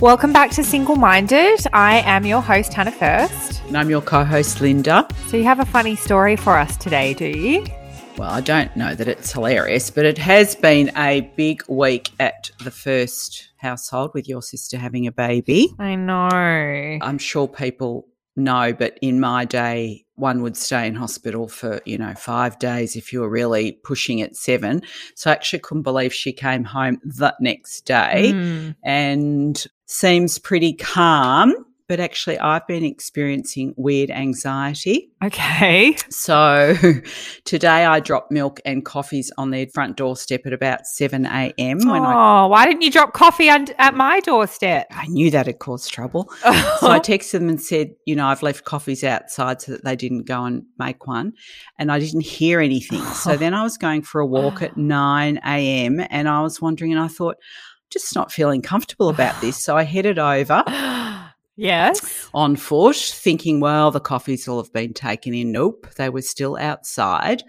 Welcome back to Single Minded. I am your host, Hannah First. And I'm your co host, Linda. So, you have a funny story for us today, do you? Well, I don't know that it's hilarious, but it has been a big week at the first household with your sister having a baby. I know. I'm sure people know, but in my day, one would stay in hospital for, you know, five days if you were really pushing at seven. So I actually couldn't believe she came home the next day Mm. and seems pretty calm. But actually, I've been experiencing weird anxiety. Okay. So today I dropped milk and coffees on their front doorstep at about 7 a.m. when I, oh, why didn't you drop coffee at my doorstep? I knew that had caused trouble. Oh. So I texted them and said, you know, I've left coffees outside so that they didn't go and make one. And I didn't hear anything. So then I was going for a walk at 9 a.m. and I was wondering, and I thought, just not feeling comfortable about this. So I headed over yes. on foot, thinking, well, the coffees will have been taken in. Nope, they were still outside.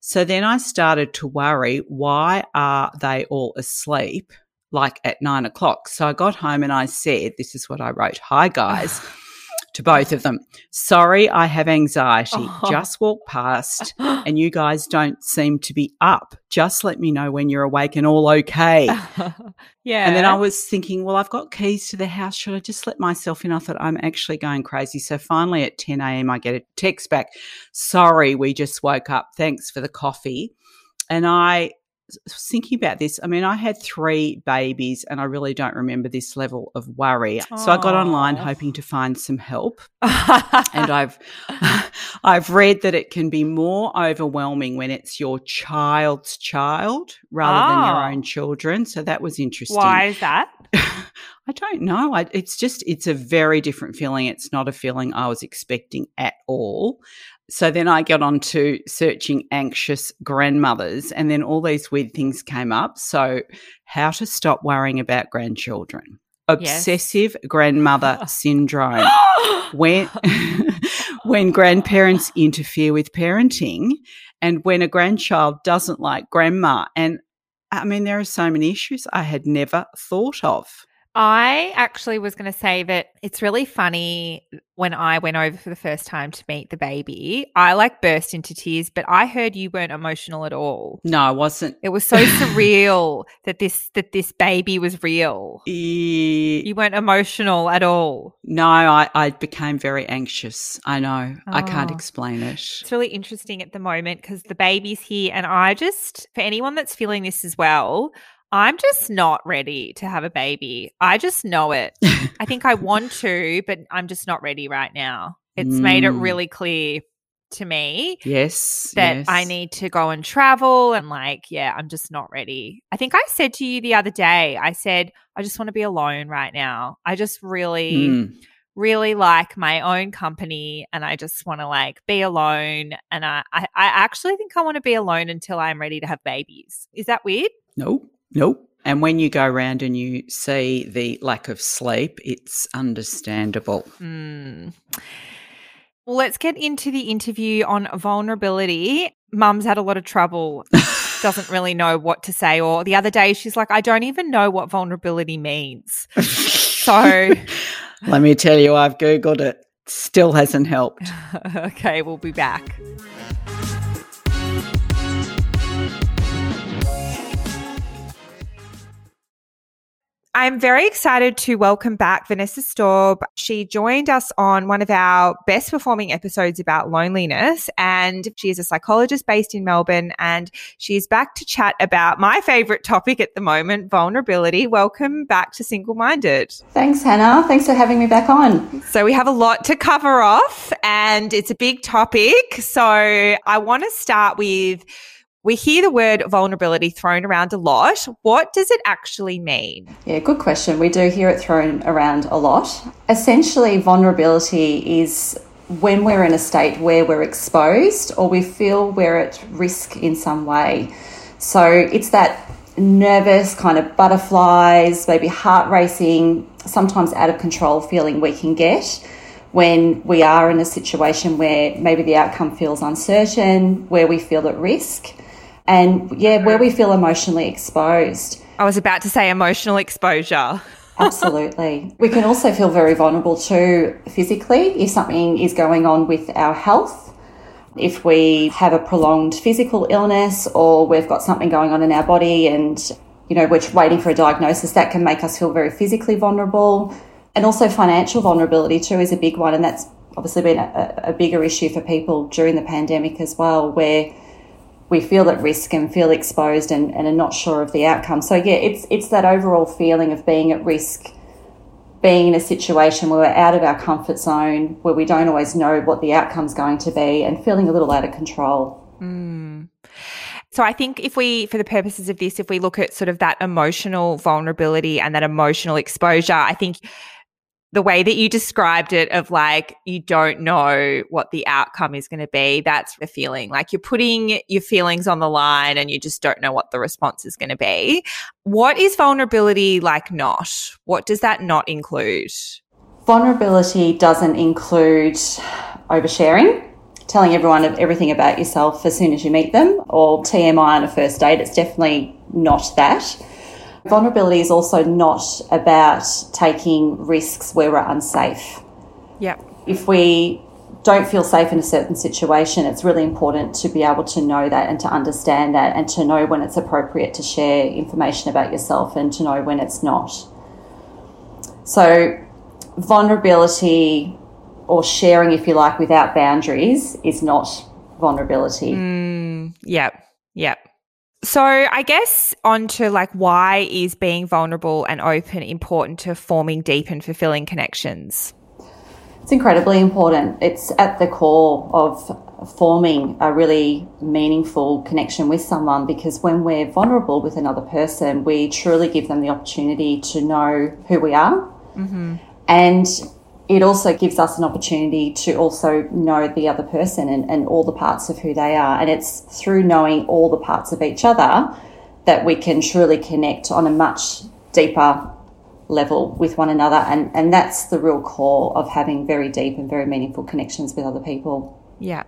So then I started to worry, why are they all asleep? Like at nine o'clock. So I got home and I said, This is what I wrote. Hi, guys, to both of them. Sorry, I have anxiety. Oh. Just walk past and you guys don't seem to be up. Just let me know when you're awake and all okay. yeah. And then I was thinking, well, I've got keys to the house. Should I just let myself in? I thought I'm actually going crazy. So finally at 10 a.m., I get a text back. Sorry, we just woke up. Thanks for the coffee. And I thinking about this. I mean, I had three babies and I really don't remember this level of worry. So I got online hoping to find some help. And I've I've read that it can be more overwhelming when it's your child's child rather than Oh. your own ah. children. So that was interesting. Why is that? I don't know. I, it's just, it's a very different feeling. It's not a feeling I was expecting at all. So then I got on to searching anxious grandmothers, and then all these weird things came up. So, how to stop worrying about grandchildren, Yes. obsessive grandmother syndrome when when grandparents interfere with parenting and when a grandchild doesn't like grandma and I mean there are so many issues I had never thought of. I actually was going to say that it's really funny when I went over for the first time to meet the baby. I like burst into tears, but I heard you weren't emotional at all. No, I wasn't. It was so surreal that this that this baby was real. You weren't emotional at all. no, I, I became very anxious. I know. I can't Oh. explain it. It's really interesting at the moment because the baby's here, and I just, for anyone that's feeling this as well, I'm just not ready to have a baby. I just know it. I think I want to, but I'm just not ready right now. It's made it Mm. really clear to me Yes. that yes. I need to go and travel and like, yeah, I'm just not ready. I think I said to you the other day, I said, I just want to be alone right now. I just really Mm. really like my own company and I just want to like be alone. And I, I, I actually think I want to be alone until I'm ready to have babies. Is that weird? Nope. Nope. And when you go around and you see the lack of sleep, it's understandable. Hmm. Well, let's get into the interview on vulnerability. Mum's had a lot of trouble, doesn't really know what to say. Or the other day, she's like, I don't even know what vulnerability means. So, Let me tell you, I've Googled it. Still hasn't helped. okay, we'll be back. I'm very excited to welcome back Vanessa Staub. She joined us on one of our best performing episodes about loneliness, and she is a psychologist based in Melbourne. And she's back to chat about my favorite topic at the moment vulnerability. Welcome back to Single Minded. Thanks, Hannah. Thanks for having me back on. So we have a lot to cover off and it's a big topic. So I want to start with we hear the word vulnerability thrown around a lot. What does it actually mean? Yeah, good question. We do hear it thrown around a lot. Essentially, vulnerability is when we're in a state where we're exposed or we feel we're at risk in some way. So it's that nervous kind of butterflies, maybe heart racing, sometimes out of control feeling we can get when we are in a situation where maybe the outcome feels uncertain, where we feel at risk. And yeah, where we feel emotionally exposed. I was about to say emotional exposure. Absolutely. We can also feel very vulnerable too physically if something is going on with our health. If we have a prolonged physical illness or we've got something going on in our body and, you know, we're waiting for a diagnosis, that can make us feel very physically vulnerable. And also financial vulnerability too is a big one. And that's obviously been a, a bigger issue for people during the pandemic as well, where we feel at risk and feel exposed and, and are not sure of the outcome. So yeah, it's it's that overall feeling of being at risk, being in a situation where we're out of our comfort zone, where we don't always know what the outcome's going to be, and feeling a little out of control. Mm. So I think if we, for the purposes of this, if we look at sort of that emotional vulnerability and that emotional exposure, I think the way that you described it of like you don't know what the outcome is going to be that's the feeling. Like you're putting your feelings on the line and you just don't know what the response is going to be. What is vulnerability like not? What does that not include? Vulnerability doesn't include oversharing telling everyone everything about yourself as soon as you meet them or tmi on a first date. It's definitely not that Vulnerability is also not about taking risks where we're unsafe. Yeah. If we don't feel safe in a certain situation, it's really important to be able to know that and to understand that and to know when it's appropriate to share information about yourself and to know when it's not. So, vulnerability or sharing, if you like, without boundaries is not vulnerability. Mm, yeah, yeah. So, I guess on to like why is being vulnerable and open important to forming deep and fulfilling connections? It's incredibly important. It's at the core of forming a really meaningful connection with someone because when we're vulnerable with another person, we truly give them the opportunity to know who we are. Mm-hmm. And it also gives us an opportunity to also know the other person and, and all the parts of who they are. And it's through knowing all the parts of each other that we can truly connect on a much deeper level with one another. And, and that's the real core of having very deep and very meaningful connections with other people. Yeah.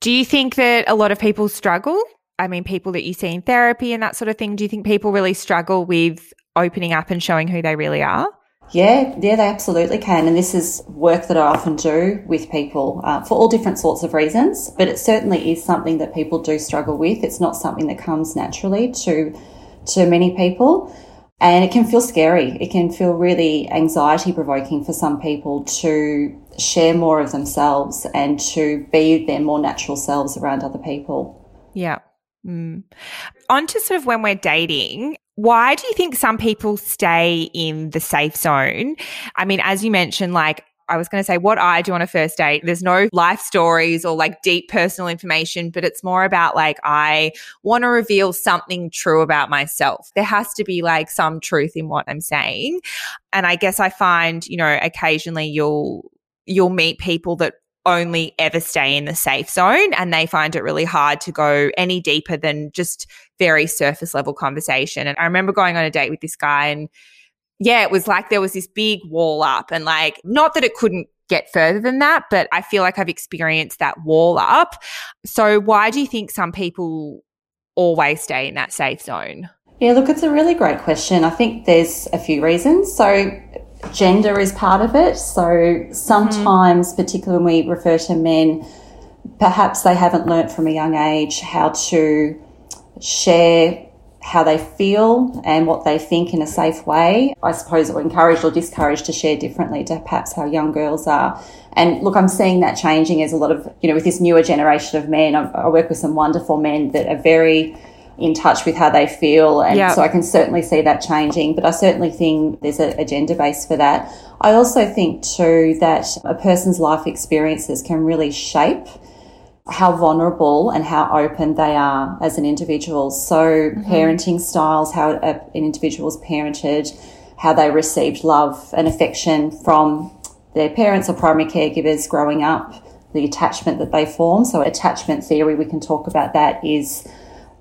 Do you think that a lot of people struggle? I mean, people that you see in therapy and that sort of thing, do you think people really struggle with opening up and showing who they really are? Yeah, yeah, they absolutely can. And this is work that I often do with people uh, for all different sorts of reasons. But it certainly is something that people do struggle with. It's not something that comes naturally to to many people. And it can feel scary. It can feel really anxiety provoking for some people to share more of themselves and to be their more natural selves around other people. Yeah. Mm. On to sort of when we're dating, why do you think some people stay in the safe zone? I mean, as you mentioned, like I was going to say what I do on a first date. There's no life stories or like deep personal information, but it's more about like I want to reveal something true about myself. There has to be like some truth in what I'm saying. And I guess I find, you know, occasionally you'll you'll meet people that only ever stay in the safe zone and they find it really hard to go any deeper than just very surface level conversation. And I remember going on a date with this guy and yeah, it was like there was this big wall up and like not that it couldn't get further than that, but I feel like I've experienced that wall up. So why do you think some people always stay in that safe zone? Yeah, look, it's a really great question. I think there's a few reasons. So gender is part of it. So sometimes, mm-hmm. particularly when we refer to men, perhaps they haven't learnt from a young age how to share how they feel and what they think in a safe way. I suppose or encouraged or discouraged to share differently to perhaps how young girls are. And look, I'm seeing that changing as a lot of, you know, with this newer generation of men. I, I work with some wonderful men that are very in touch with how they feel. And yep. so I can certainly see that changing, but I certainly think there's a, a gender base for that. I also think too that a person's life experiences can really shape how vulnerable and how open they are as an individual. So mm-hmm. parenting styles, how an individual's parented, how they received love and affection from their parents or primary caregivers growing up, the attachment that they form. So attachment theory, we can talk about that is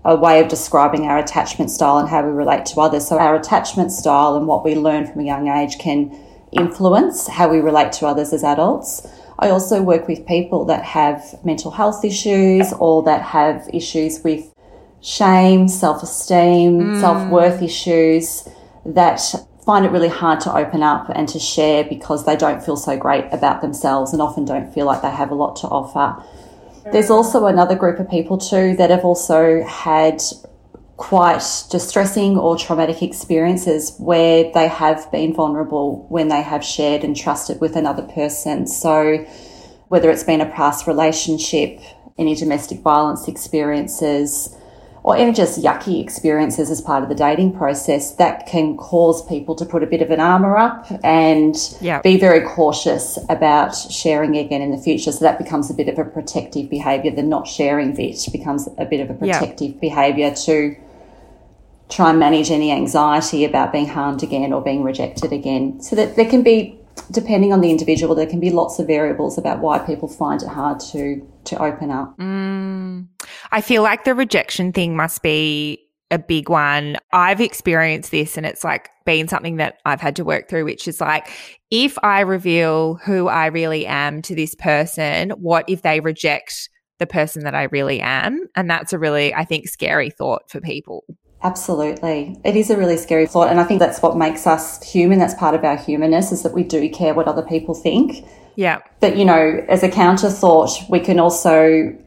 a way of describing our attachment style and how we relate to others. So our attachment style and what we learn from a young age can influence how we relate to others as adults. I also work with people that have mental health issues or that have issues with shame, self esteem, mm. self worth issues that find it really hard to open up and to share because they don't feel so great about themselves and often don't feel like they have a lot to offer. There's also another group of people too that have also had quite distressing or traumatic experiences where they have been vulnerable when they have shared and trusted with another person. So whether it's been a past relationship, any domestic violence experiences, or even just yucky experiences as part of the dating process, that can cause people to put a bit of an armor up and yep. be very cautious about sharing again in the future. So that becomes a bit of a protective behaviour. The not sharing bit becomes a bit of a protective yep. behaviour to try and manage any anxiety about being harmed again or being rejected again. So that there can be depending on the individual, there can be lots of variables about why people find it hard to to open up. Mm. I feel like the rejection thing must be a big one. I've experienced this and it's like been something that I've had to work through, which is like, if I reveal who I really am to this person, what if they reject the person that I really am? And that's a really, I think, scary thought for people. Absolutely. It is a really scary thought. And I think that's what makes us human. That's part of our humanness is that we do care what other people think. Yeah. But, you know, as a counter thought, we can also,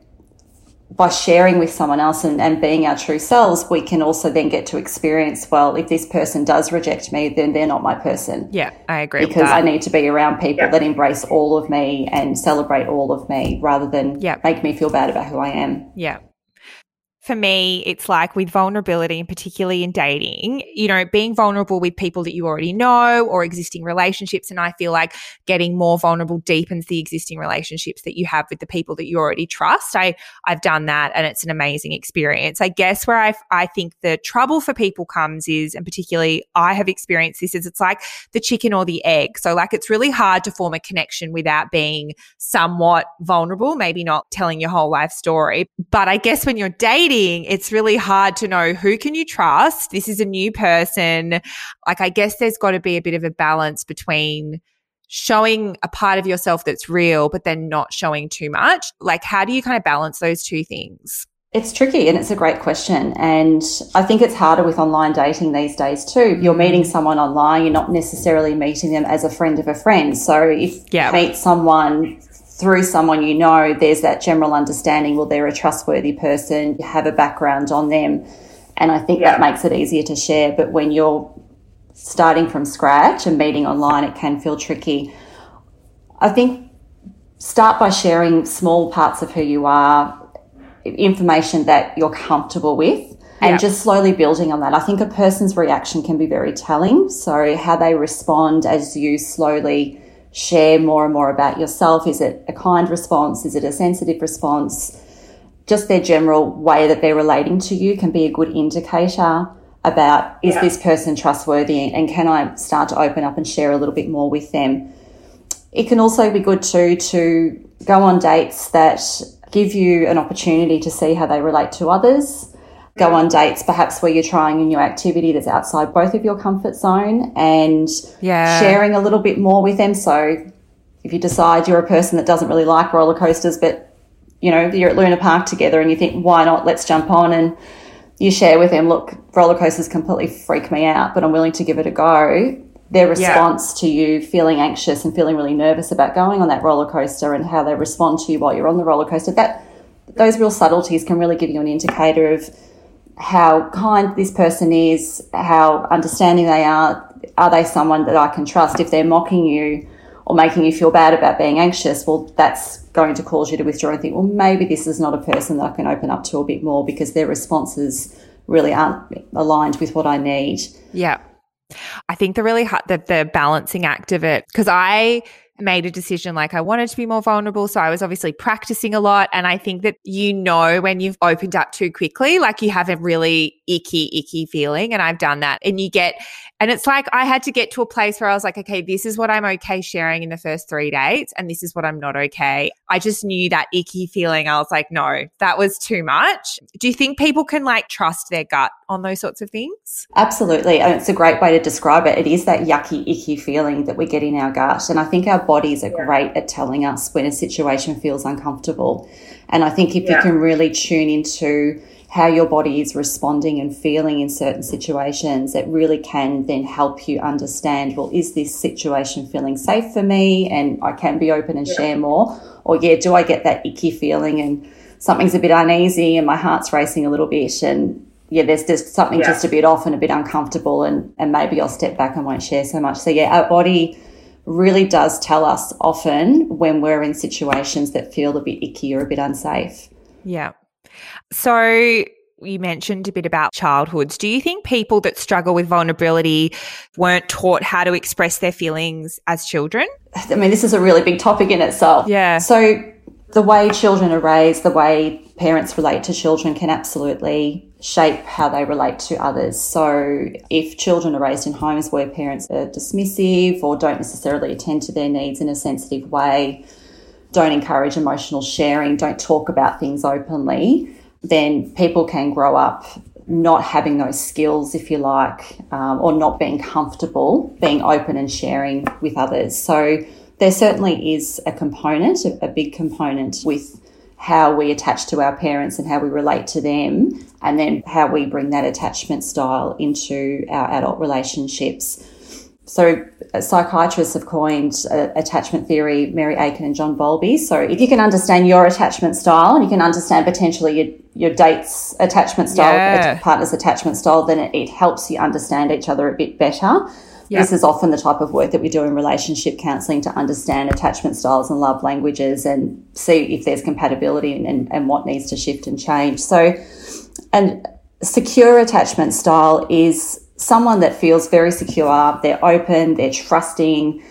by sharing with someone else and, and being our true selves, we can also then get to experience, well, if this person does reject me, then they're not my person. Yeah, I agree. Because I need to be around people yeah. that embrace all of me and celebrate all of me rather than yeah. make me feel bad about who I am. Yeah for me, it's like with vulnerability and particularly in dating, you know, being vulnerable with people that you already know or existing relationships. And I feel like getting more vulnerable deepens the existing relationships that you have with the people that you already trust. I, I've done that and it's an amazing experience. I guess where I, I think the trouble for people comes is, and particularly I have experienced this, is it's like the chicken or the egg. So like it's really hard to form a connection without being somewhat vulnerable, maybe not telling your whole life story. But I guess when you're dating, it's really hard to know who can you trust. This is a new person. Like, I guess there's got to be a bit of a balance between showing a part of yourself that's real, but then not showing too much. Like, how do you kind of balance those two things? It's tricky and it's a great question. And I think it's harder with online dating these days too. You're meeting someone online, you're not necessarily meeting them as a friend of a friend. So if yeah. you meet someone through someone you know, there's that general understanding, well, they're a trustworthy person, you have a background on them. And I think yeah. that makes it easier to share. But when you're starting from scratch and meeting online, it can feel tricky. I think start by sharing small parts of who you are, information that you're comfortable with, and yeah. just slowly building on that. I think a person's reaction can be very telling. So, how they respond as you slowly share more and more about yourself? Is it a kind response? Is it a sensitive response? Just their general way that they're relating to you can be a good indicator about is yeah. this person trustworthy and can I start to open up and share a little bit more with them? It can also be good too to go on dates that give you an opportunity to see how they relate to others go on dates perhaps where you're trying a new activity that's outside both of your comfort zone and yeah. sharing a little bit more with them. So if you decide you're a person that doesn't really like roller coasters, but you know, you're at Luna Park together and you think, why not? Let's jump on and you share with them, look, roller coasters completely freak me out, but I'm willing to give it a go. Their response yeah. to you feeling anxious and feeling really nervous about going on that roller coaster and how they respond to you while you're on the roller coaster, that those real subtleties can really give you an indicator of how kind this person is, how understanding they are. Are they someone that I can trust? If they're mocking you or making you feel bad about being anxious, well, that's going to cause you to withdraw and think, well, maybe this is not a person that I can open up to a bit more because their responses really aren't aligned with what I need. Yeah. I think the really hard, the, the balancing act of it, because I made a decision like I wanted to be more vulnerable. So I was obviously practicing a lot. And I think that you know when you've opened up too quickly, like you have a really icky, icky feeling. And I've done that. And you get, and it's like I had to get to a place where I was like, okay, this is what I'm okay sharing in the first three dates, and this is what I'm not okay. I just knew that icky feeling. I was like, no, that was too much. Do you think people can like trust their gut on those sorts of things? Absolutely. And it's a great way to describe it. It is that yucky, icky feeling that we get in our gut. And I think our bodies are yeah. great at telling us when a situation feels uncomfortable. And I think if yeah. you can really tune into how your body is responding and feeling in certain situations, it really can then help you understand well, is this situation feeling safe for me and I can be open and yeah. share more? Or, yeah, do I get that icky feeling and something's a bit uneasy and my heart's racing a little bit and yeah, there's just something yeah. just a bit off and a bit uncomfortable and, and maybe I'll step back and won't share so much. So yeah, our body really does tell us often when we're in situations that feel a bit icky or a bit unsafe. Yeah. So you mentioned a bit about childhoods. Do you think people that struggle with vulnerability weren't taught how to express their feelings as children? I mean, this is a really big topic in itself. Yeah. So the way children are raised, the way parents relate to children can absolutely shape how they relate to others. So, if children are raised in homes where parents are dismissive or don't necessarily attend to their needs in a sensitive way, don't encourage emotional sharing, don't talk about things openly, then people can grow up not having those skills, if you like, um, or not being comfortable being open and sharing with others. So, there certainly is a component, a, a big component with how we attach to our parents and how we relate to them, and then how we bring that attachment style into our adult relationships. So, uh, psychiatrists have coined uh, attachment theory, Mary Aiken and John Bowlby. So, if you can understand your attachment style and you can understand potentially your, your date's attachment style, yeah. partner's attachment style, then it, it helps you understand each other a bit better. This is often the type of work that we do in relationship counselling to understand attachment styles and love languages and see if there's compatibility and, and, and what needs to shift and change. So, and secure attachment style is someone that feels very secure, they're open, they're trusting,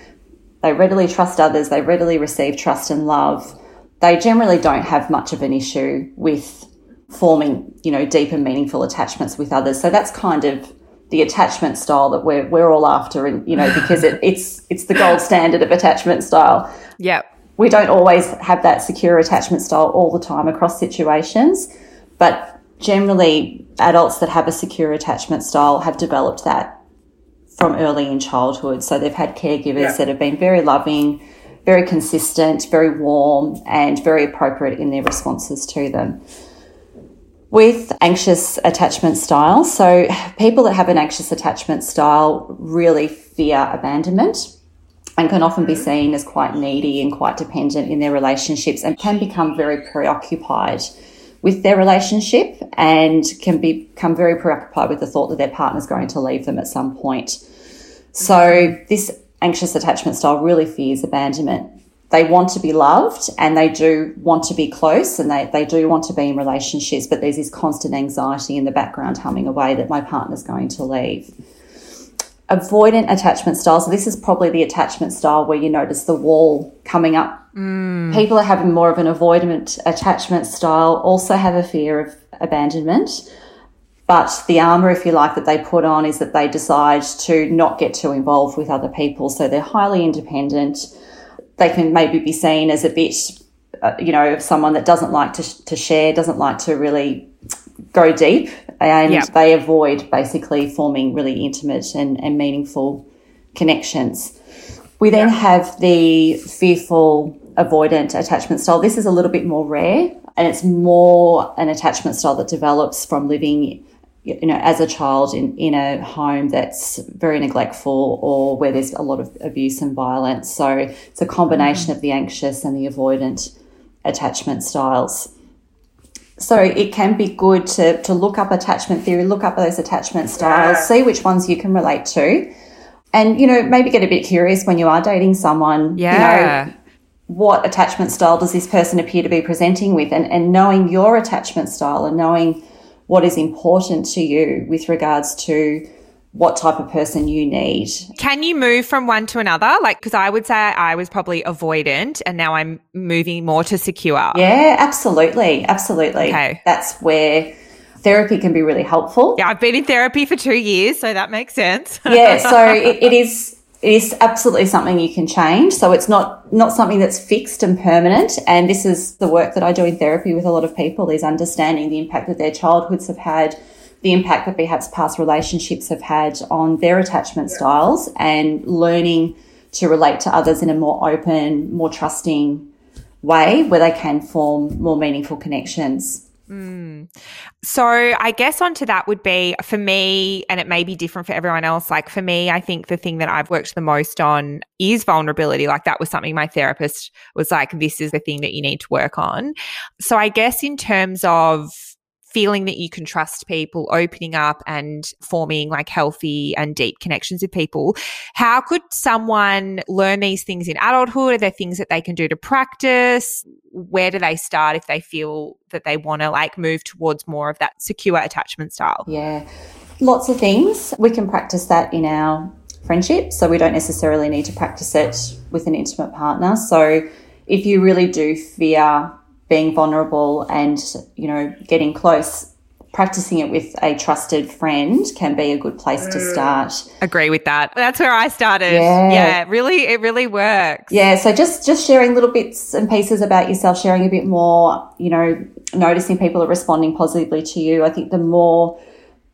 they readily trust others, they readily receive trust and love. They generally don't have much of an issue with forming, you know, deep and meaningful attachments with others. So that's kind of the attachment style that we're we're all after, and you know, because it, it's it's the gold standard of attachment style. Yeah, we don't always have that secure attachment style all the time across situations, but generally, adults that have a secure attachment style have developed that from early in childhood. So they've had caregivers yeah. that have been very loving, very consistent, very warm, and very appropriate in their responses to them with anxious attachment style. So, people that have an anxious attachment style really fear abandonment and can often be mm-hmm. seen as quite needy and quite dependent in their relationships and can become very preoccupied with their relationship and can become very preoccupied with the thought that their partner's going to leave them at some point. So, mm-hmm. this anxious attachment style really fears abandonment they want to be loved and they do want to be close and they, they do want to be in relationships, but there's this constant anxiety in the background humming away that my partner's going to leave. Avoidant attachment style. So, this is probably the attachment style where you notice the wall coming up. Mm. People are having more of an avoidant attachment style, also have a fear of abandonment. But the armor, if you like, that they put on is that they decide to not get too involved with other people. So, they're highly independent they can maybe be seen as a bit, uh, you know, someone that doesn't like to, to share, doesn't like to really go deep, and yep. they avoid basically forming really intimate and, and meaningful connections. We then yep. have the fearful avoidant attachment style. This is a little bit more rare and it's more an attachment style that develops from living you know, as a child in, in a home that's very neglectful or where there's a lot of abuse and violence. So it's a combination mm-hmm. of the anxious and the avoidant attachment styles. So it can be good to, to look up attachment theory, look up those attachment styles, see which ones you can relate to. And, you know, maybe get a bit curious when you are dating someone. Yeah. You know, what attachment style does this person appear to be presenting with? And, and knowing your attachment style and knowing what is important to you with regards to what type of person you need. Can you move from one to another? Like, because I would say I was probably avoidant and now I'm moving more to secure. Yeah, absolutely. Absolutely. Okay. That's where therapy can be really helpful. Yeah, I've been in therapy for two years, so that makes sense. yeah, so it, it is it is absolutely something you can change. So it's not, not something that's fixed and permanent. And this is the work that I do in therapy with a lot of people is understanding the impact that their childhoods have had, the impact that perhaps past relationships have had on their attachment styles and learning to relate to others in a more open, more trusting way where they can form more meaningful connections. Mm. So I guess onto that would be for me, and it may be different for everyone else. Like for me, I think the thing that I've worked the most on is vulnerability. Like that was something my therapist was like, this is the thing that you need to work on. So I guess in terms of feeling that you can trust people, opening up and forming like healthy and deep connections with people. How could someone learn these things in adulthood? Are there things that they can do to practice? Where do they start if they feel that they want to like move towards more of that secure attachment style? Yeah, lots of things. We can practice that in our friendship, so we don't necessarily need to practice it with an intimate partner. So if you really do fear being vulnerable and, you know, getting close, practicing it with a trusted friend can be a good place to mm. start. Agree with that. That's where I started. Yeah. yeah, really it really works. Yeah, so just just sharing little bits and pieces about yourself, sharing a bit more, you know, noticing people are responding positively to you. I think the more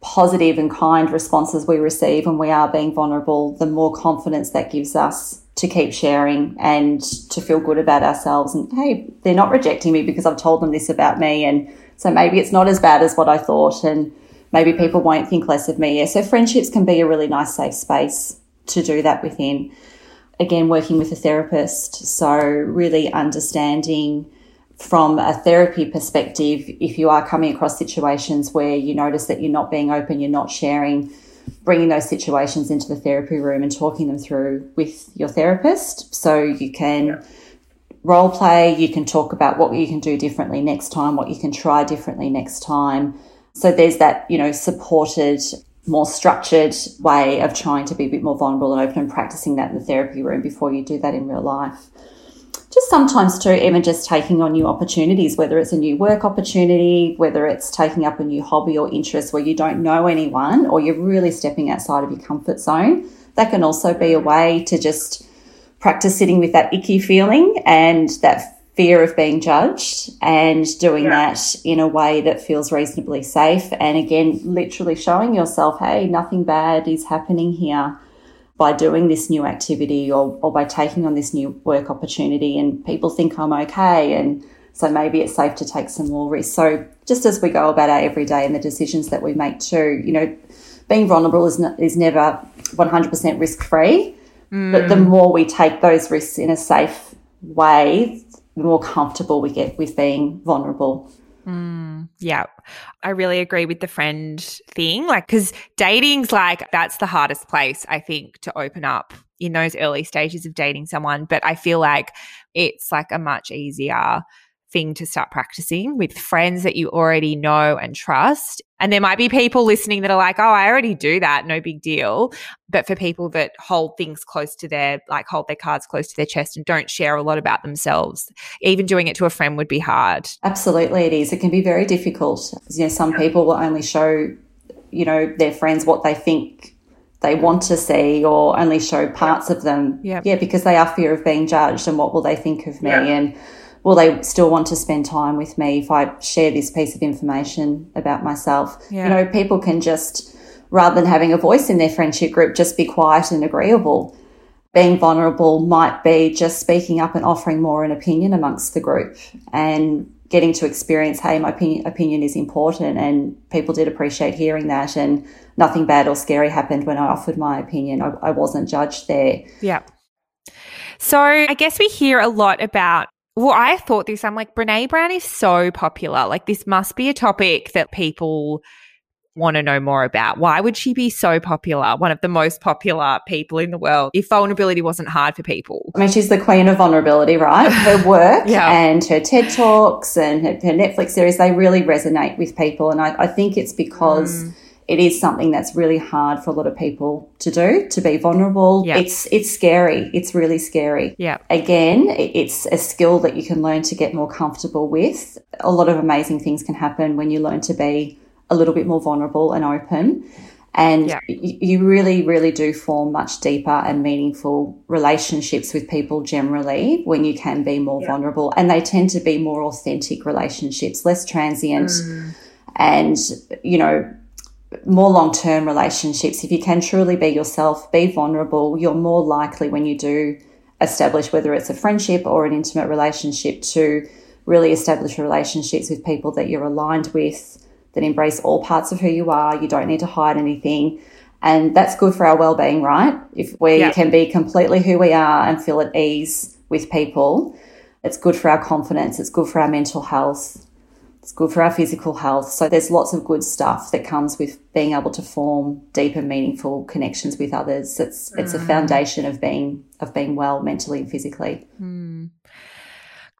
positive and kind responses we receive when we are being vulnerable, the more confidence that gives us to keep sharing and to feel good about ourselves. And hey, they're not rejecting me because I've told them this about me. And so maybe it's not as bad as what I thought. And maybe people won't think less of me. Yeah, so friendships can be a really nice safe space to do that within. Again, working with a therapist. So really understanding from a therapy perspective, if you are coming across situations where you notice that you're not being open, you're not sharing, bringing those situations into the therapy room and talking them through with your therapist. So you can yeah. role play, you can talk about what you can do differently next time, what you can try differently next time. So there's that, you know, supported, more structured way of trying to be a bit more vulnerable and open and practicing that in the therapy room before you do that in real life just sometimes too, even just taking on new opportunities, whether it's a new work opportunity, whether it's taking up a new hobby or interest where you don't know anyone or you're really stepping outside of your comfort zone. That can also be a way to just practice sitting with that icky feeling and that fear of being judged and doing yeah. that in a way that feels reasonably safe. And again, literally showing yourself, hey, nothing bad is happening here by doing this new activity or, or by taking on this new work opportunity and people think I'm okay and so maybe it's safe to take some more risks. So just as we go about our everyday and the decisions that we make too, you know, being vulnerable is, not, is never 100% risk free, mm. but the more we take those risks in a safe way, the more comfortable we get with being vulnerable. Mm, yeah. I really agree with the friend thing. Like, because dating's like, that's the hardest place, I think, to open up in those early stages of dating someone. But I feel like it's like a much easier thing to start practicing with friends that you already know and trust. And there might be people listening that are like, oh, I already do that, no big deal. But for people that hold things close to their, like hold their cards close to their chest and don't share a lot about themselves, even doing it to a friend would be hard. Absolutely, it is. It can be very difficult. You know, some people will only show, you know, their friends what they think they want to see or only show parts of them. Yeah. Yeah, because they are fear of being judged and what will they think of me and will they still want to spend time with me if I share this piece of information about myself? Yeah. You know, people can just, rather than having a voice in their friendship group, just be quiet and agreeable. Being vulnerable might be just speaking up and offering more an opinion amongst the group and getting to experience, hey, my opinion, opinion is important and people did appreciate hearing that and nothing bad or scary happened when I offered my opinion. I, I wasn't judged there. Yeah. So I guess we hear a lot about well, I thought this. I'm like, Brene Brown is so popular. Like, this must be a topic that people want to know more about. Why would she be so popular? One of the most popular people in the world. If vulnerability wasn't hard for people. I mean, she's the queen of vulnerability, right? Her work yeah. and her TED Talks and her, her, Netflix series, they really resonate with people. And I, I think it's because. Mm it is something that's really hard for a lot of people to do to be vulnerable. It's it's scary. It's really scary. Yeah. Again it's a skill that you can learn to get more comfortable with. A lot of amazing things can happen when you learn to be a little bit more vulnerable and open. And you really really do form much deeper and meaningful relationships with people generally when you can be more vulnerable. And they tend to be more authentic relationships less transient. Mm. and you know more long term relationships, if you can truly be yourself, be vulnerable, you're more likely when you do establish whether it's a friendship or an intimate relationship to really establish relationships with people that you're aligned with, that embrace all parts of who you are. You don't need to hide anything. And that's good for our well-being, right? If we yeah. can be completely who we are and feel at ease with people, it's good for our confidence. It's good for our mental health. It's good for our physical health. So there's lots of good stuff that comes with being able to form deep and meaningful connections with others. It's it's a mm. foundation of being of being well mentally and physically. Mm.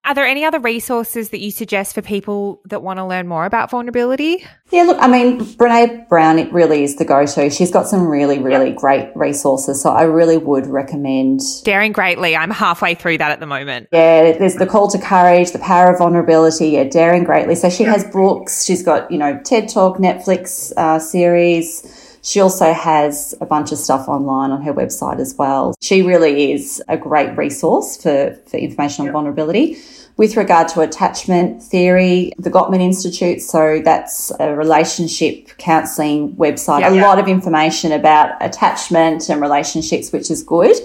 Are there any other resources that you suggest for people that want to learn more about vulnerability? Yeah, look, I mean, Brene Brown, it really is the go to. She's got some really, really yep. great resources. So I really would recommend. Daring Greatly. I'm halfway through that at the moment. Yeah, there's The Call to Courage, The Power of Vulnerability. Yeah, Daring Greatly. So she yep. has books. She's got, you know, TED Talk, Netflix uh, series. She also has a bunch of stuff online on her website as well. She really is a great resource for, for information on vulnerability. With regard to attachment theory, the Gottman Institute, so that's a relationship counselling website, a lot of information about attachment and relationships, which is good.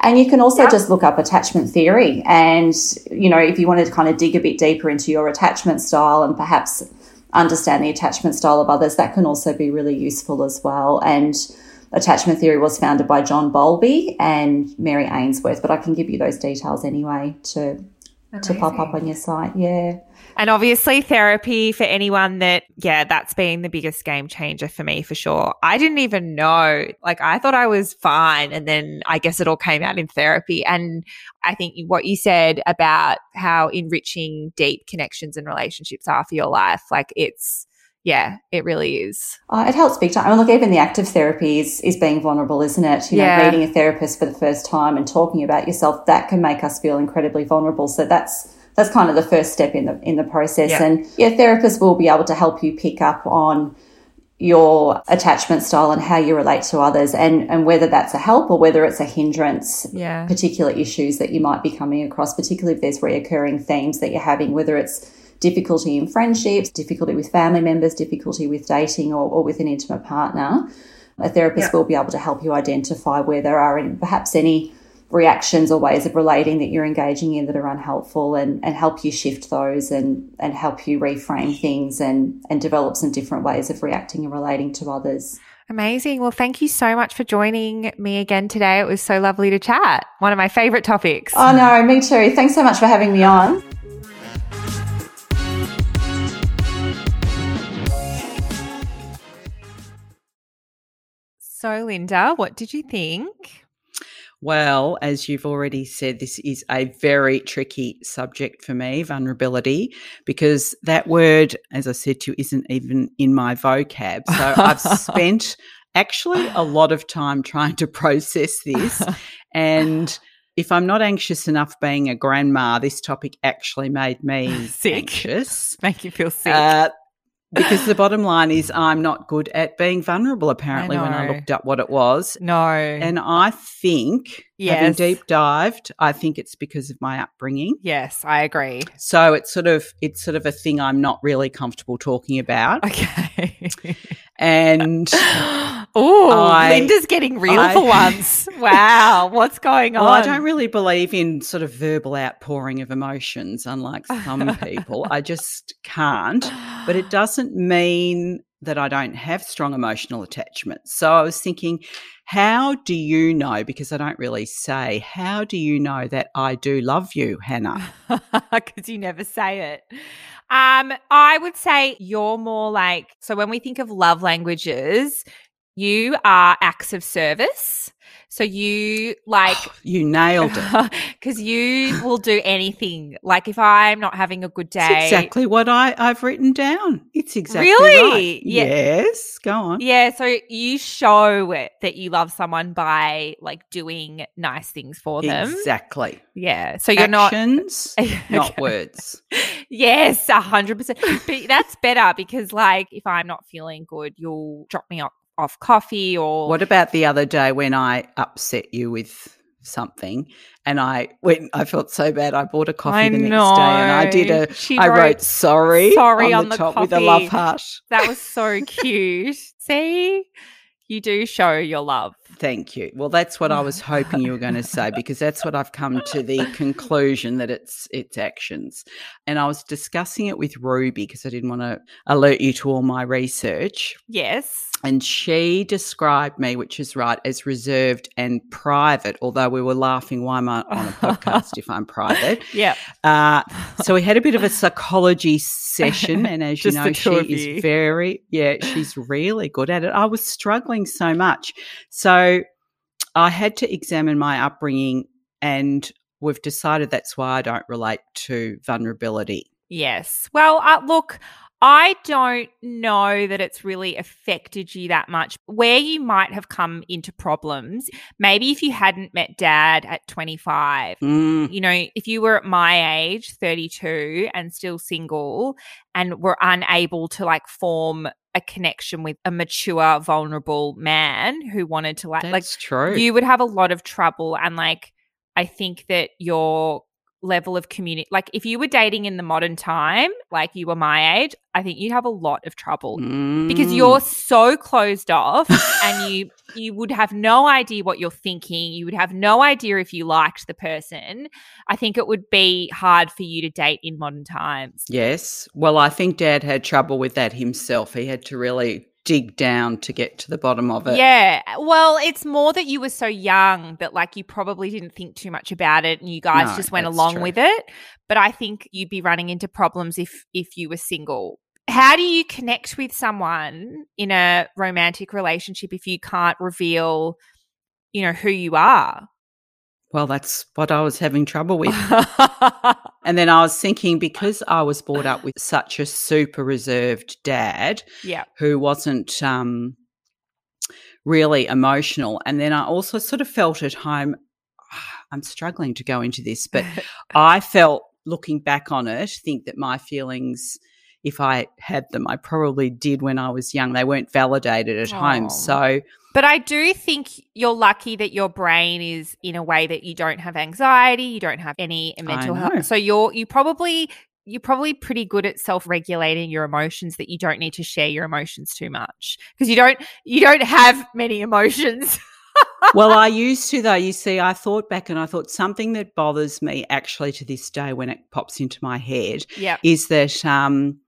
And you can also just look up attachment theory. And, you know, if you wanted to kind of dig a bit deeper into your attachment style and perhaps understand the attachment style of others, that can also be really useful as well. And attachment theory was founded by John Bowlby and Mary Ainsworth, but I can give you those details anyway to Amazing. to pop up on your site. Yeah. And obviously, therapy for anyone that, yeah, that's been the biggest game changer for me for sure. I didn't even know, like, I thought I was fine. And then I guess it all came out in therapy. And I think what you said about how enriching deep connections and relationships are for your life, like, it's, yeah, it really is. Uh, it helps big time. I mean, look, even the active therapy is, is being vulnerable, isn't it? You yeah. know, meeting a therapist for the first time and talking about yourself, that can make us feel incredibly vulnerable. So that's that's kind of the first step in the in the process. Yeah. And yeah, therapists will be able to help you pick up on your attachment style and how you relate to others and, and whether that's a help or whether it's a hindrance, yeah. particular issues that you might be coming across, particularly if there's reoccurring themes that you're having, whether it's difficulty in friendships, difficulty with family members, difficulty with dating or, or with an intimate partner, a therapist will be able to help you identify where there are any, perhaps any reactions or ways of relating that you're engaging in that are unhelpful and, and help you shift those and, and help you reframe things and, and develop some different ways of reacting and relating to others. Amazing. Well, thank you so much for joining me again today. It was so lovely to chat. One of my favorite topics. Oh, no, me too. Thanks so much for having me on. So, Linda, what did you think? Well, as you've already said, this is a very tricky subject for me, vulnerability, because that word, as I said to you, isn't even in my vocab. So I've spent actually a lot of time trying to process this. And if I'm not anxious enough being a grandma, this topic actually made me sick. anxious. Make you feel sick. Uh, because the bottom line is I'm not good at being vulnerable apparently I when I looked up what it was. No. And I think yes. having deep dived, I think it's because of my upbringing. Yes, I agree. So it's sort of it's sort of a thing I'm not really comfortable talking about. Okay. And oh, Linda's getting real I, for once. Wow, what's going on? Well, I don't really believe in sort of verbal outpouring of emotions, unlike some people. I just can't. But it doesn't mean that I don't have strong emotional attachments. So I was thinking, how do you know? Because I don't really say, how do you know that I do love you, Hannah? Because you never say it. Um, I would say you're more like, so when we think of love languages, you are acts of service. So you like you nailed it because you will do anything. Like if I'm not having a good day, exactly what I I've written down. It's exactly really right. Yeah. Yes, go on. Yeah, so you show it that you love someone by like doing nice things for them. Exactly. Yeah. So you're not Actions, not not words. yes, a hundred percent. But that's better because like if I'm not feeling good, you'll drop me off off coffee or What about the other day when I upset you with something and I went I felt so bad I bought a coffee I the next know. day and I did a she I wrote, wrote sorry, sorry on, on the, the, top coffee. with a love heart. That was so cute. See? You do show your love. Thank you. Well, that's what I was hoping you were going to say because that's what I've come to the conclusion that it's it's actions. And I was discussing it with Ruby because I didn't want to alert you to all my research. Yes. And she described me, which is right, as reserved and private. Although we were laughing, why am I on a podcast if I'm private? Yeah. Uh, so we had a bit of a psychology session, and as you know, she is very, yeah, she's really good at it. I was struggling so much, so I had to examine my upbringing, and we've decided that's why I don't relate to vulnerability. Yes. Well, uh, look, I don't know that it's really affected you that much. Where you might have come into problems, maybe if you hadn't met dad at 25, Mm, you know, if you were at my age, 32, and still single and were unable to like form a connection with a mature, vulnerable man who wanted to like, that's like, true. you would have a lot of trouble. And like, I think that your level of community, like, if you were dating in the modern time, like you were my age, I think you'd have a lot of trouble because Mm. you're so closed off and you you would have no idea what you're thinking you would have no idea if you liked the person i think it would be hard for you to date in modern times Yes. Well, I think Dad had trouble with that himself. He had to really dig down to get to the bottom of it. yeah well it's more that you were so young that like you probably didn't think too much about it and you guys No, just went along true. with it but i think you'd be running into problems if if you were single how do you connect with someone in a romantic relationship if you can't reveal you know who you are Well, that's what I was having trouble with. And then I was thinking because I was brought up with such a super reserved dad yeah. who wasn't um, really emotional. And then I also sort of felt at home, I'm struggling to go into this, but I felt looking back on it, think that my feelings, if I had them, I probably did when I was young. They weren't validated at home. So, But I do think you're lucky that your brain is in a way that you don't have anxiety, you don't have any mental health. So you're you probably you're probably pretty good at self-regulating your emotions that you don't need to share your emotions too much because you don't you don't have many emotions. well, I used to, though. You see, I thought back and I thought something that bothers me actually to this day when it pops into my head yeah. is that um,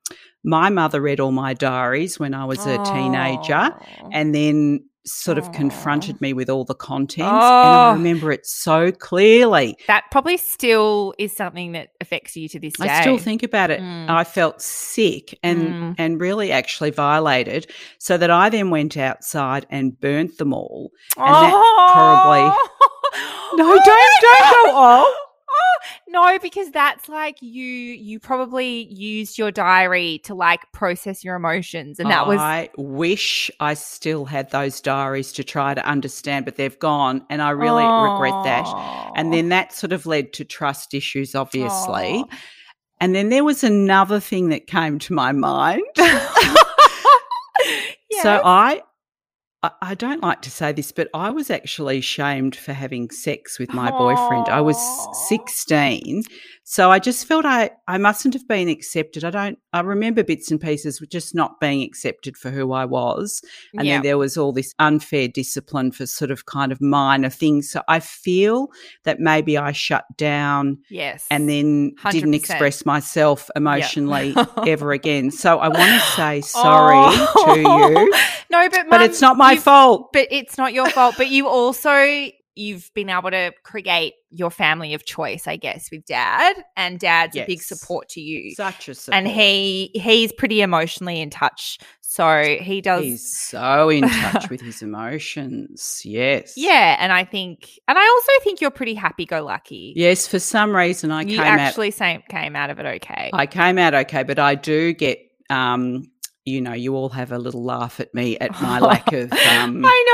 my mother read all my diaries when I was a teenager and then sort of Aw. confronted me with all the contents. And I Oh. remember it so clearly. that probably still is something that affects you to this day. I still think about it. Mm. I felt sick and Mm. and really actually violated, so that I then went outside and burnt them all. and that probably- No, don't don't go. Oh, No, because that's like you you probably used your diary to like process your emotions and that was I wish I still had those diaries to try to understand, but they've gone, and I really regret that. And then that sort of led to trust issues, obviously. And then there was another thing that came to my mind. So Yes. I, I, I don't like to say this, but I was actually shamed for having sex with my boyfriend. I was 16. So I just felt I, I mustn't have been accepted. I don't, I remember bits and pieces with just not being accepted for who I was. And Yeah. then there was all this unfair discipline for sort of kind of minor things. So I feel that maybe I shut down yes. and then did not express myself emotionally Yeah. ever again. So I want to say oh. sorry Oh. to you, No, but but it's not my fault. But it's not your fault. But you also you've been able to create your family of choice, I guess, with dad. And dad's a big support to you. Such a support. and he he's pretty emotionally in touch. So he does He's so in touch with his emotions. Yes. Yeah, and I think and I also think you're pretty happy go lucky. Yes, for some reason I you came actually say, came out of it okay. I came out okay, but I do get um you know, you all have a little laugh at me at my lack of um I know.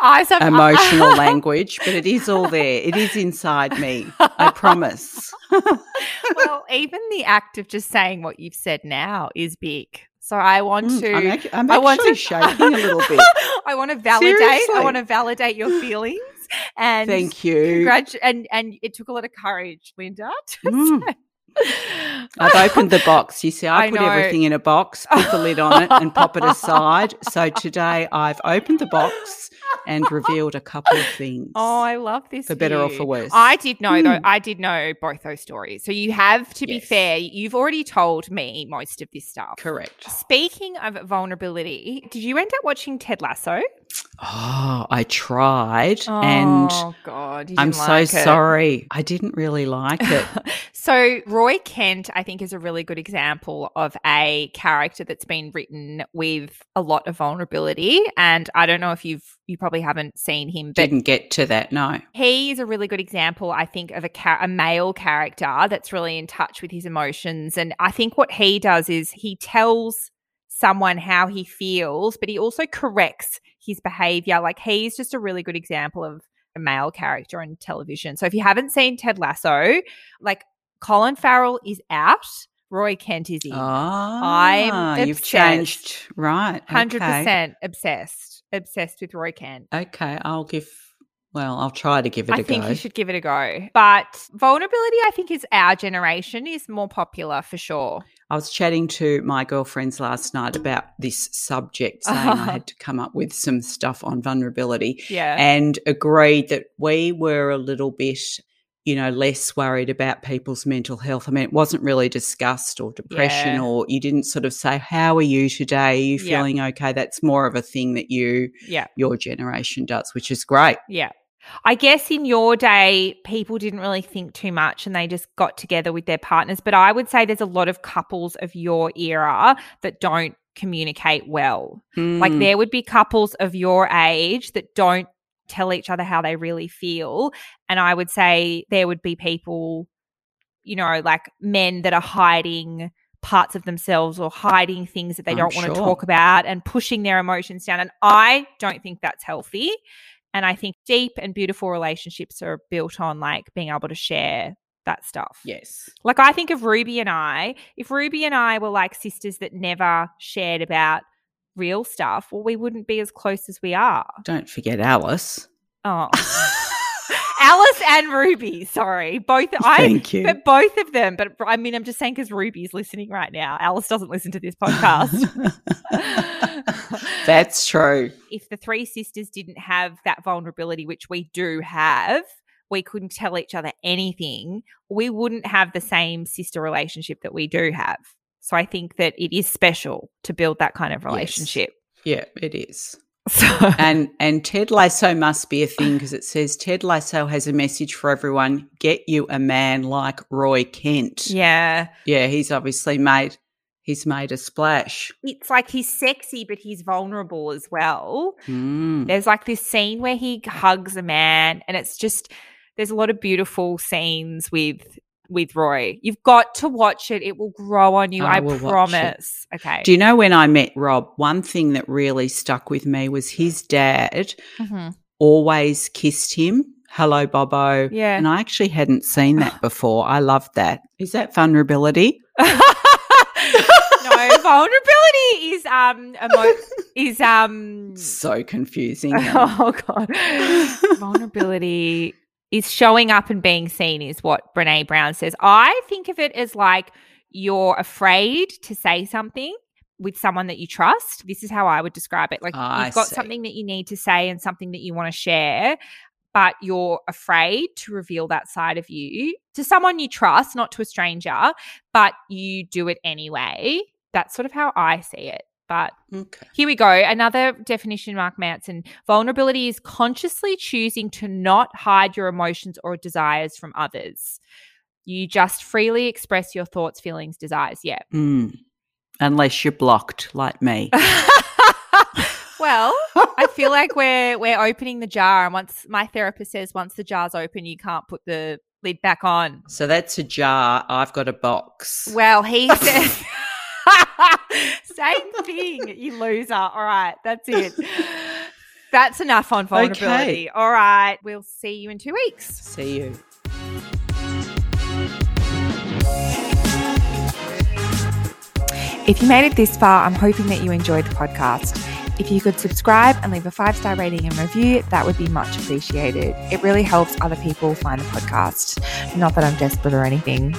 I some emotional language, but it is all there. It is inside me. I promise. well, even the act of just saying what you've said now is big. So I want Mm, to. I'm, ac- I'm I want to shaking a little bit. I want to validate. I want to validate your feelings. And Thank you. Congrat- and and it took a lot of courage, Linda. To Mm. say. I've opened the box. You see, I, I put know. everything in a box, put the lid on it, and pop it aside. So today I've opened the box and revealed a couple of things. Oh, I love this. For better or for worse. I did know though. Hmm. I did know both those stories. So you have to be fair. You've already told me most of this stuff. Correct. Speaking of vulnerability, did you end up watching Ted Lasso? Oh, I tried and oh God, you I'm so like sorry. I didn't really like it. so Roy Kent, I think, is a really good example of a character that's been written with a lot of vulnerability. And I don't know if you've you probably haven't seen him, but Didn't get to that, no. he is a really good example, I think, of a, char- a male character that's really in touch with his emotions. And I think what he does is he tells someone how he feels, but he also corrects his behavior. Like he's just a really good example of a male character on television. So if you haven't seen Ted Lasso, like Colin Farrell is out, Roy Kent is in. Ah, you've changed. Right. Hundred okay. percent obsessed, obsessed with Roy Kent. Okay, I'll give, well, I'll try to give it I a think you should give it a go. But vulnerability, I think, is our generation is more popular for sure. I was chatting to my girlfriends last night about this subject, saying I had to come up with some stuff on vulnerability Yeah. and agreed that we were a little bit, you know, less worried about people's mental health. I mean, it wasn't really discussed or depression, Yeah. or you didn't sort of say, How are you today? Are you Yeah. feeling okay? That's more of a thing that you, yeah. your generation does, which is great. Yeah. I guess in your day, people didn't really think too much and they just got together with their partners. But I would say there's a lot of couples of your era that don't communicate well. Like Mm, there would be couples of your age that don't tell each other how they really feel. And I would say there would be people, you know, like men that are hiding parts of themselves or hiding things that they I'm don't want to talk about and pushing their emotions down. And I don't think that's healthy. And I think deep and beautiful relationships are built on like being able to share that stuff. yes. Like I think of Ruby and I, if Ruby and I were like sisters that never shared about real stuff, well, we wouldn't be as close as we are. Don't forget Alice. Oh. Alice and Ruby, sorry. Both I Thank you. but both of them, but I mean I'm just saying because Ruby's listening right now. Alice doesn't listen to this podcast. That's true. if the three sisters didn't have that vulnerability, which we do have, we couldn't tell each other anything, we wouldn't have the same sister relationship that we do have. So I think that it is special to build that kind of Yes. relationship. Yeah, it is. So And and Ted Lasso must be a thing because it says Ted Lasso has a message for everyone. Get you a man like Roy Kent. yeah, Yeah, he's obviously made he's made a splash. it's like he's sexy, but he's vulnerable as well. Mm. There's like this scene where he hugs a man, and it's just there's a lot of beautiful scenes with with Roy. You've got to watch it; it will grow on you. I I, will watch it. promise. Okay. Do you know when I met Rob, one thing that really stuck with me was his dad Mhm. always kissed him. Hello, Bobo. Yeah. And I actually hadn't seen that before. I loved that. Is that vulnerability? no, vulnerability is um emo- is um So confusing. oh god. vulnerability is showing up and being seen is what Brene Brown says. I think of it as like you're afraid to say something with someone that you trust. This is how I would describe it. Like I you've got something that you need to say and something that you want to share, but you're afraid to reveal that side of you to someone you trust, not to a stranger, but you do it anyway. That's sort of how I see it. But okay. here we go. Another definition, Mark Manson. Vulnerability is consciously choosing to not hide your emotions or desires from others. You just freely express your thoughts, feelings, desires. Yeah. Mm. Unless you're blocked like me. well, I feel like we're we're opening the jar, and once my therapist says once the jar's open, you can't put the lid back on. So that's a jar. I've got a box. Well, he says same thing, you loser. All right, that's it. That's enough on vulnerability. All right, we'll see you in two weeks. See you. If you made it this far, I'm hoping that you enjoyed the podcast. If you could subscribe and leave a five star rating and review, that would be much appreciated. It really helps other people find the podcast. Not that I'm desperate or anything.